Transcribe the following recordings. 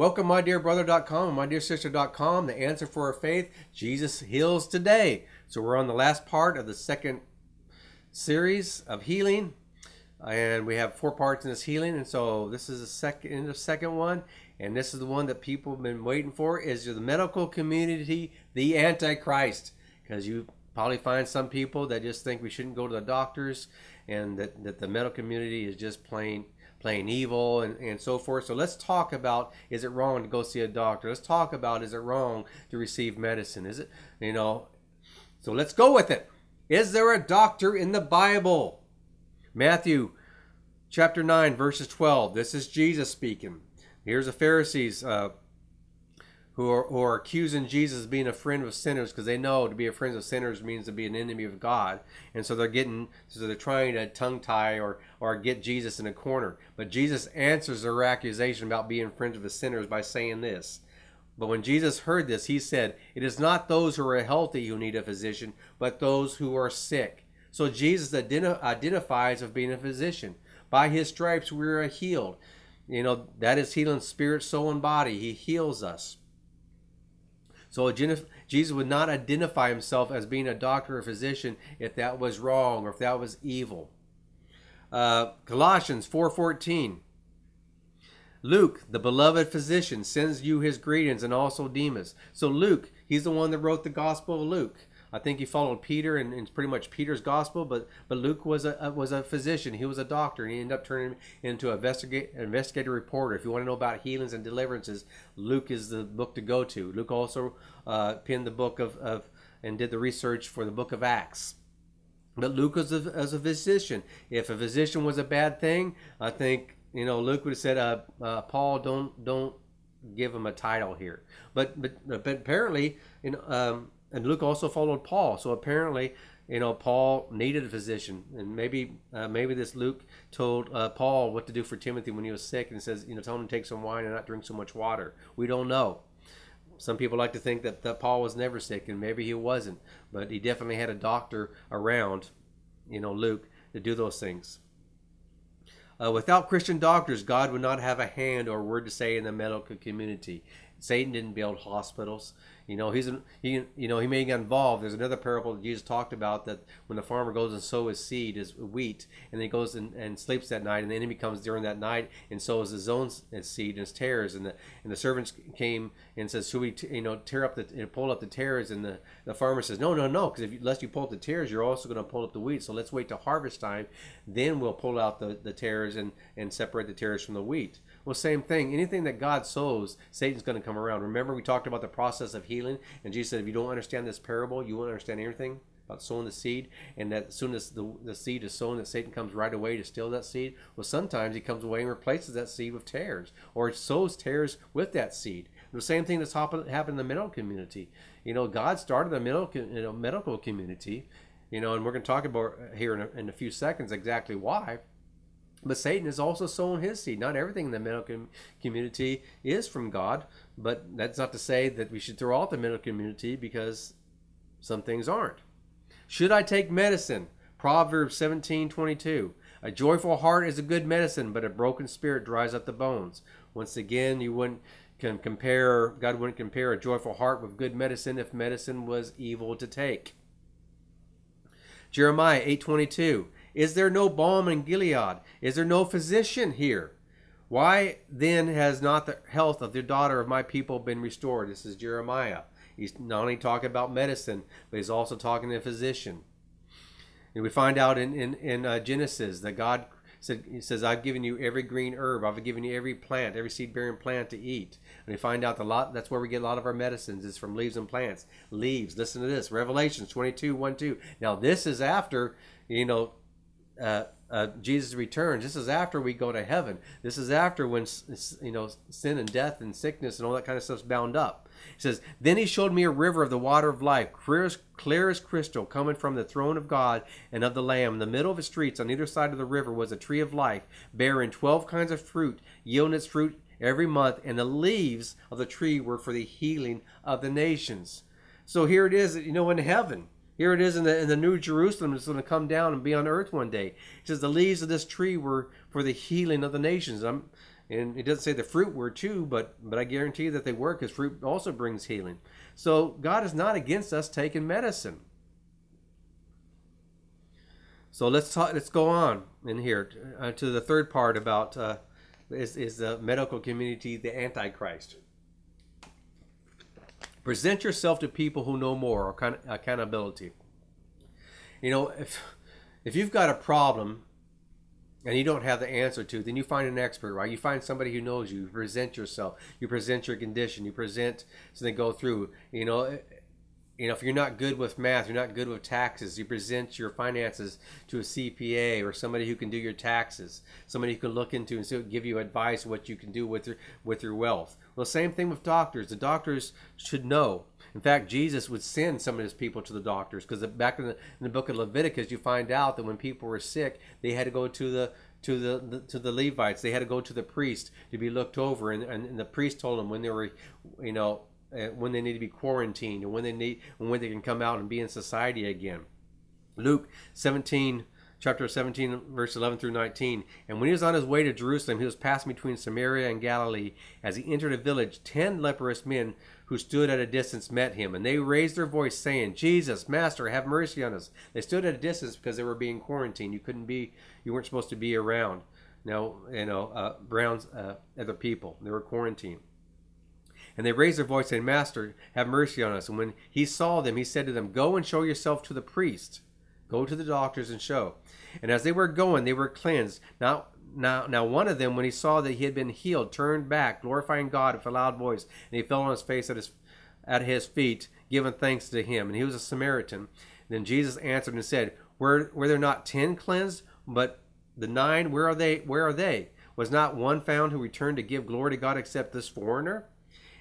Welcome, my dear brother.com and my dear sister.com. The answer for our faith Jesus heals today. So, we're on the last part of the second series of healing, and we have four parts in this healing. And so, this is the second, the second one, and this is the one that people have been waiting for is the medical community the antichrist because you probably find some people that just think we shouldn't go to the doctors and that, that the medical community is just plain plain evil and, and so forth. So let's talk about is it wrong to go see a doctor? Let's talk about is it wrong to receive medicine? Is it you know so let's go with it. Is there a doctor in the bible? Matthew chapter 9 verses 12 this is jesus speaking. Here's the Pharisees uh, who, are, who are accusing Jesus of being a friend of sinners because they know to be a friend of sinners means to be an enemy of God, and so they're getting so they're trying to tongue tie or or get Jesus in a corner. But Jesus answers their accusation about being friends of the sinners by saying this. But when Jesus heard this, he said, It is not those who are healthy who need a physician, but those who are sick. So Jesus identifies of being a physician. By his stripes we are healed. You know, that is healing spirit, soul, and body. He heals us. So Jesus would not identify himself as being a doctor or physician if that was wrong or if that was evil. Uh, Colossians 4:14. Luke, the beloved physician, sends you his greetings and also Demas. So Luke, he's the one that wrote the Gospel of Luke. I think he followed Peter and, and pretty much Peter's gospel, but but Luke was a was a physician. He was a doctor, and he ended up turning into a investigate, investigative reporter. If you want to know about healings and deliverances, Luke is the book to go to. Luke also uh, penned the book of, of and did the research for the book of Acts. But Luke was a, as a physician. If a physician was a bad thing, I think you know Luke would have said, uh, uh, "Paul, don't don't give him a title here." But but but apparently, you know. Um, and Luke also followed Paul. So apparently, you know, Paul needed a physician, and maybe uh, maybe this Luke told uh, Paul what to do for Timothy when he was sick, and says, you know, tell him to take some wine and not drink so much water. We don't know. Some people like to think that, that Paul was never sick, and maybe he wasn't, but he definitely had a doctor around, you know, Luke to do those things. Uh, without Christian doctors, God would not have a hand or word to say in the medical community. Satan didn't build hospitals. You know, he's he you know he may get involved. There's another parable that Jesus talked about that when the farmer goes and sows his seed, his wheat, and he goes and, and sleeps that night, and the enemy comes during that night and sows his own seed and his tares, and the and the servants came and says, "Should we you know tear up the and pull up the tares?" And the, the farmer says, "No, no, no, because unless you pull up the tares, you're also going to pull up the wheat. So let's wait till harvest time, then we'll pull out the the tares and and separate the tares from the wheat." Well, same thing. Anything that God sows, Satan's going to come around. Remember, we talked about the process of healing, and Jesus said, if you don't understand this parable, you won't understand anything about sowing the seed, and that as soon as the, the seed is sown, that Satan comes right away to steal that seed. Well, sometimes he comes away and replaces that seed with tares, or sows tares with that seed. The same thing that's happened, in the medical community. You know, God started the medical, you know, medical community, you know, and we're going to talk about here in a, in a few seconds exactly why. But Satan is also sown his seed. Not everything in the medical community is from God, but that's not to say that we should throw out the medical community because some things aren't. Should I take medicine? Proverbs 17:22. A joyful heart is a good medicine, but a broken spirit dries up the bones. Once again, you wouldn't can compare God wouldn't compare a joyful heart with good medicine if medicine was evil to take. Jeremiah 8:22 is there no balm in Gilead? Is there no physician here? Why then has not the health of the daughter of my people been restored? This is Jeremiah. He's not only talking about medicine, but he's also talking to a physician. And we find out in, in, in uh, Genesis that God said, he says, I've given you every green herb. I've given you every plant, every seed bearing plant to eat. And we find out the lot that's where we get a lot of our medicines is from leaves and plants. Leaves. Listen to this. Revelations 22, 1, 2. Now this is after, you know, uh, uh, Jesus returns. This is after we go to heaven. This is after when you know sin and death and sickness and all that kind of stuff's bound up. He says, "Then he showed me a river of the water of life, clear as, clear as crystal, coming from the throne of God and of the Lamb. In the middle of the streets, on either side of the river, was a tree of life, bearing twelve kinds of fruit, yielding its fruit every month, and the leaves of the tree were for the healing of the nations." So here it is, you know, in heaven here it is in the, in the New Jerusalem that's going to come down and be on earth one day. It says the leaves of this tree were for the healing of the nations. I'm, And it doesn't say the fruit were too, but but I guarantee that they were because fruit also brings healing. So God is not against us taking medicine. So let's talk. Let's go on in here uh, to the third part about uh, is is the medical community the antichrist. Present yourself to people who know more or accountability. You know, if if you've got a problem and you don't have the answer to, then you find an expert, right? You find somebody who knows you. You present yourself. You present your condition. You present so they go through. You know, you know, if you're not good with math, you're not good with taxes, you present your finances to a CPA or somebody who can do your taxes, somebody who can look into and give you advice what you can do with your with your wealth. Well, same thing with doctors. The doctors should know. In fact, Jesus would send some of his people to the doctors because back in the, in the book of Leviticus, you find out that when people were sick, they had to go to the to the, the, to the Levites. They had to go to the priest to be looked over, and, and, and the priest told them when they were, you know, when they need to be quarantined and when they need when they can come out and be in society again. Luke 17 chapter 17 verse 11 through 19 and when he was on his way to jerusalem he was passing between samaria and galilee. As he entered a village ten leprous men who stood at a distance met him and they raised their voice saying jesus master have mercy on us. They stood at a distance because they were being quarantined. You couldn't be you weren't supposed to be around. Now you know uh, browns uh, other people. They were quarantined and they raised their voice, saying, Master, have mercy on us. And when he saw them, he said to them, Go and show yourself to the priest. Go to the doctors and show. And as they were going, they were cleansed. Now, now, now one of them, when he saw that he had been healed, turned back, glorifying God with a loud voice, and he fell on his face at his at his feet, giving thanks to him. And he was a Samaritan. Then Jesus answered and said, Were were there not ten cleansed? But the nine, where are they? Where are they? Was not one found who returned to give glory to God except this foreigner?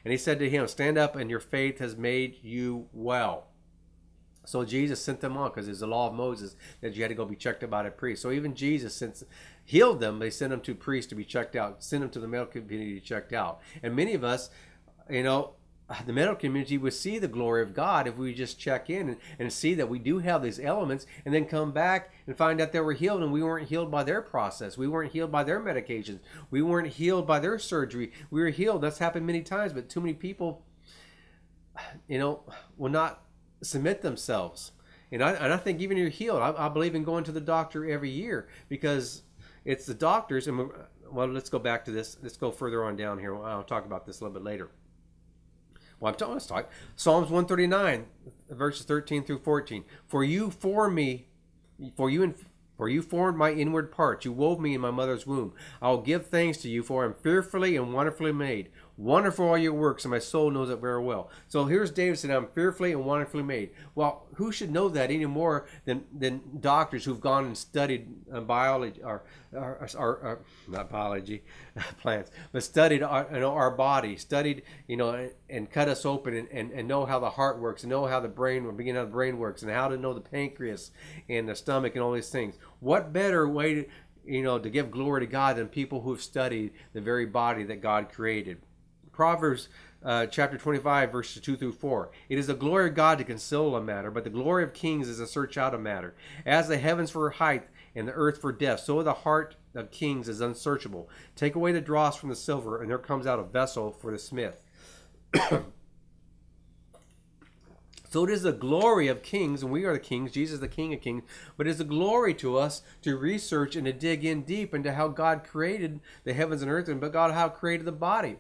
And he said to him, Stand up, and your faith has made you well. So Jesus sent them on because it's the law of Moses that you had to go be checked out by a priest. So even Jesus since healed them, they sent them to priests to be checked out, sent them to the medical community to be checked out. And many of us, you know, Uh, the medical community would see the glory of God if we just check in and, and see that we do have these elements and then come back and find out that we're healed and we weren't healed by their process. We weren't healed by their medications. We weren't healed by their surgery. We were healed. That's happened many times, but too many people, you know, will not submit themselves. And I, and I think even you're healed, I, I believe in going to the doctor every year because it's the doctors. And well, let's go back to this. Let's go further on down here. I'll talk about this a little bit later. Well, I'm telling us talk. Psalms 139, verses 13 through 14. For you formed me, for you and for you formed my inward parts. You wove me in my mother's womb. I will give thanks to you, for I am fearfully and wonderfully made. Wonderful are your works, and my soul knows it very well. So here's David saying, I'm fearfully and wonderfully made. Well, who should know that any more than, than doctors who've gone and studied uh, biology, or, or, or, or, not biology, plants, but studied our, you know, our body, studied, you know, and cut us open and, and, and know how the heart works, and know how the brain, beginning how the brain works, and how to know the pancreas and the stomach and all these things. What better way to, you know, to give glory to God than people who've studied the very body that God created? Proverbs uh, chapter 25, verses 2 through 4. It is the glory of God to conceal a matter, but the glory of kings is to search out a matter. As the heavens for height and the earth for depth, so the heart of kings is unsearchable. Take away the dross from the silver, and there comes out a vessel for the smith. So it is the glory of kings, and we are the kings. Jesus is the King of kings. But it is a glory to us to research and to dig in deep into how God created the heavens and earth, and but God how created the body.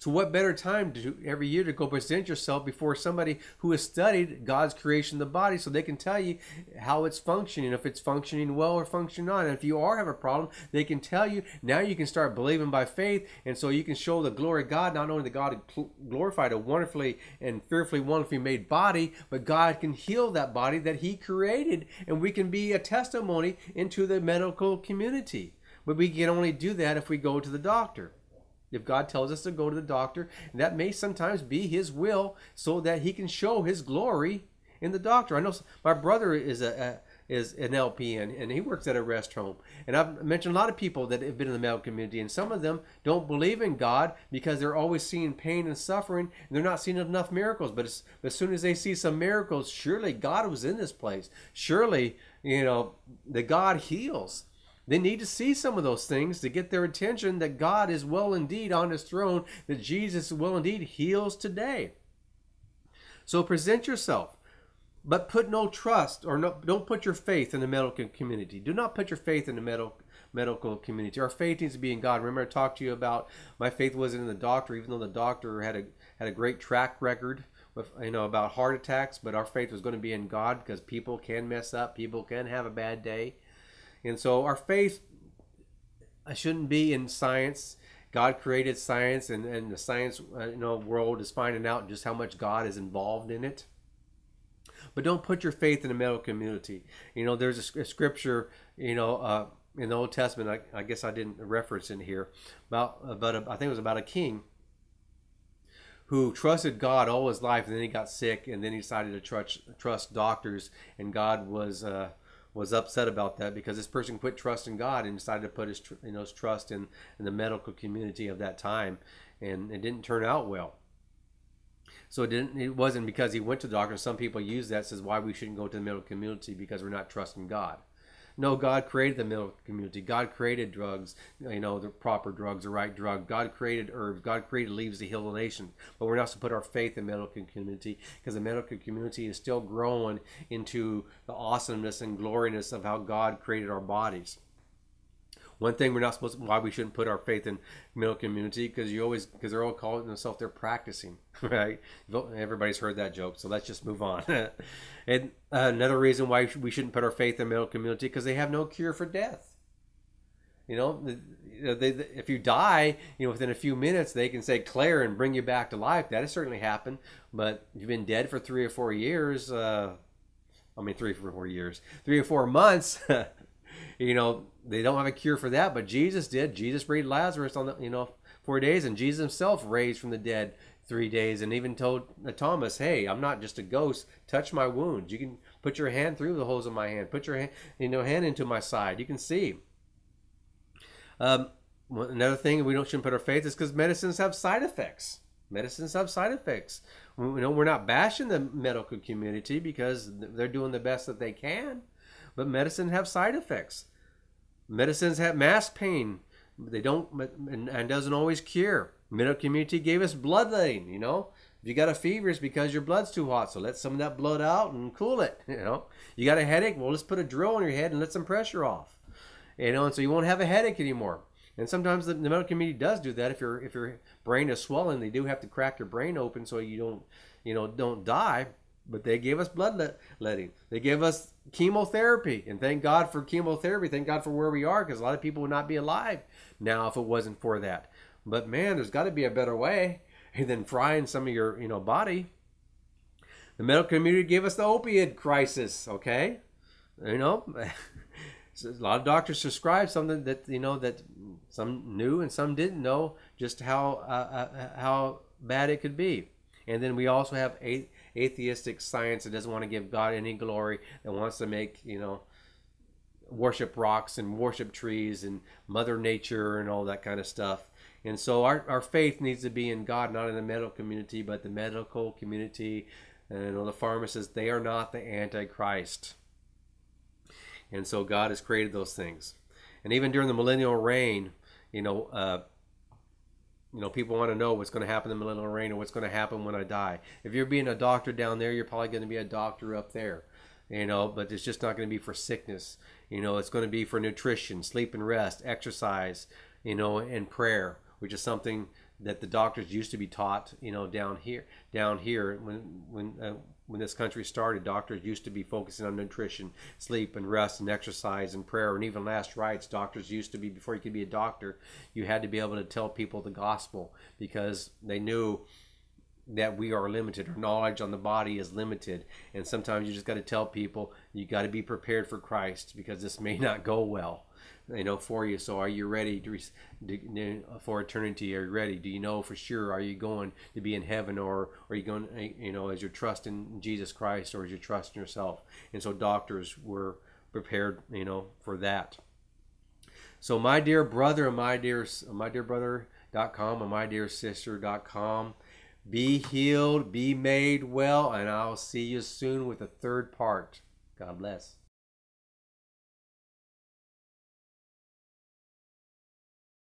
So, what better time to every year to go present yourself before somebody who has studied God's creation of the body, so they can tell you how it's functioning, if it's functioning well or functioning not. And if you are have a problem, they can tell you. Now you can start believing by faith, and so you can show the glory of God. Not only the God glorified a wonderfully and fearfully, wonderfully made body, but God can heal that body that He created, and we can be a testimony into the medical community. But we can only do that if we go to the doctor. If God tells us to go to the doctor, that may sometimes be His will so that He can show His glory in the doctor. I know my brother is a, a is an LPN and he works at a rest home. And I've mentioned a lot of people that have been in the medical community, and some of them don't believe in God because they're always seeing pain and suffering, and they're not seeing enough miracles. But as, as soon as they see some miracles, surely God was in this place. Surely, you know, the God heals. They need to see some of those things to get their attention that God is well indeed on his throne, that Jesus well indeed heals today. So present yourself, but put no trust or no, don't put your faith in the medical community. Do not put your faith in the medical medical community. Our faith needs to be in God. Remember, I talked to you about my faith wasn't in the doctor, even though the doctor had a had a great track record with you know about heart attacks, but our faith was going to be in God because people can mess up, people can have a bad day, and so our faith shouldn't be in science. God created science, and, and the science uh, you know world is finding out just how much God is involved in it. But don't put your faith in the medical community. You know, there's a, a scripture, you know, uh, in the Old Testament. I, I, guess I didn't reference in here about, about a, I think it was about a king who trusted God all his life, and then he got sick, and then he decided to trust trust doctors, and God was uh, was upset about that because this person quit trusting God and decided to put his you know his trust in, in the medical community of that time, and it didn't turn out well. So it didn't. It wasn't because he went to the doctor. Some people use that says why we shouldn't go to the medical community because we're not trusting God. No, God created the medical community. God created drugs, you know, the proper drugs, the right drug. God created herbs. God created leaves to heal the nation. But we're not supposed to put our faith in the medical community because the medical community is still growing into the awesomeness and gloriness of how God created our bodies. One thing we're not supposed to, why we shouldn't put our faith in middle community because you always because they're all calling themselves they're practicing right. Everybody's heard that joke, so let's just move on. and another reason why we shouldn't put our faith in middle community because they have no cure for death. You know, they, they, if you die, you know, within a few minutes, they can say Claire and bring you back to life. That has certainly happened. But you've been dead for three or four years. Uh, I mean, three or four years, three or four months. you know, they don't have a cure for that, but Jesus did. Jesus raised Lazarus on the, you know, four days, and Jesus himself raised from the dead three days, and even told Thomas, "Hey, I'm not just a ghost. Touch my wounds. You can put your hand through the holes in my hand. Put your hand, you know, hand into my side. You can see." Um, another thing we don't shouldn't put our faith is because medicines have side effects. Medicines have side effects. We, know, we're not bashing the medical community because they're doing the best that they can but medicine have side effects. Medicines have mass pain. They don't and, and doesn't always cure. Medical community gave us bloodletting. You know, if you got a fever, it's because your blood's too hot. So let some of that blood out and cool it. You know, you got a headache. Well, let's put a drill in your head and let some pressure off. You know, and so you won't have a headache anymore. And sometimes the, the medical community does do that. If your if your brain is swollen, they do have to crack your brain open so you don't you know don't die but they gave us bloodletting. They gave us chemotherapy, and thank God for chemotherapy. Thank God for where we are, because a lot of people would not be alive now if it wasn't for that. But man, there's got to be a better way than frying some of your you know body. The medical community gave us the opioid crisis. Okay, you know. a lot of doctors prescribed something that you know that some knew and some didn't know just how uh, uh, how bad it could be. And then we also have a atheistic science that doesn't want to give God any glory, that wants to make, you know, worship rocks and worship trees and Mother Nature and all that kind of stuff. And so our, our faith needs to be in God, not in the medical community, but the medical community and know, the pharmacists, they are not the Antichrist. And so God has created those things. And even during the millennial reign, you know, uh, you know, people want to know what's going to happen in the middle millennial reign or what's going to happen when I die. If you're being a doctor down there, you're probably going to be a doctor up there, you know, but it's just not going to be for sickness. You know, it's going to be for nutrition, sleep and rest, exercise, you know, and prayer, which is something that the doctors used to be taught, you know, down here, down here when when uh, when this country started, doctors used to be focusing on nutrition, sleep, and rest, and exercise, and prayer, and even last rites. Doctors used to be before you could be a doctor, you had to be able to tell people the gospel because they knew that we are limited. Our knowledge on the body is limited, and sometimes you just got to tell people you got to be prepared for Christ because this may not go well you know for you. So are you ready to, to, for eternity are you ready? Do you know for sure are you going to be in heaven or are you going eh, you know as your trust in jesus christ or as your trust in yourself? And so doctors were prepared you know for that. So my dear brother and my dear my dear brother.com and my dear sister.com be healed be made well and i'll see you soon with a third part. God bless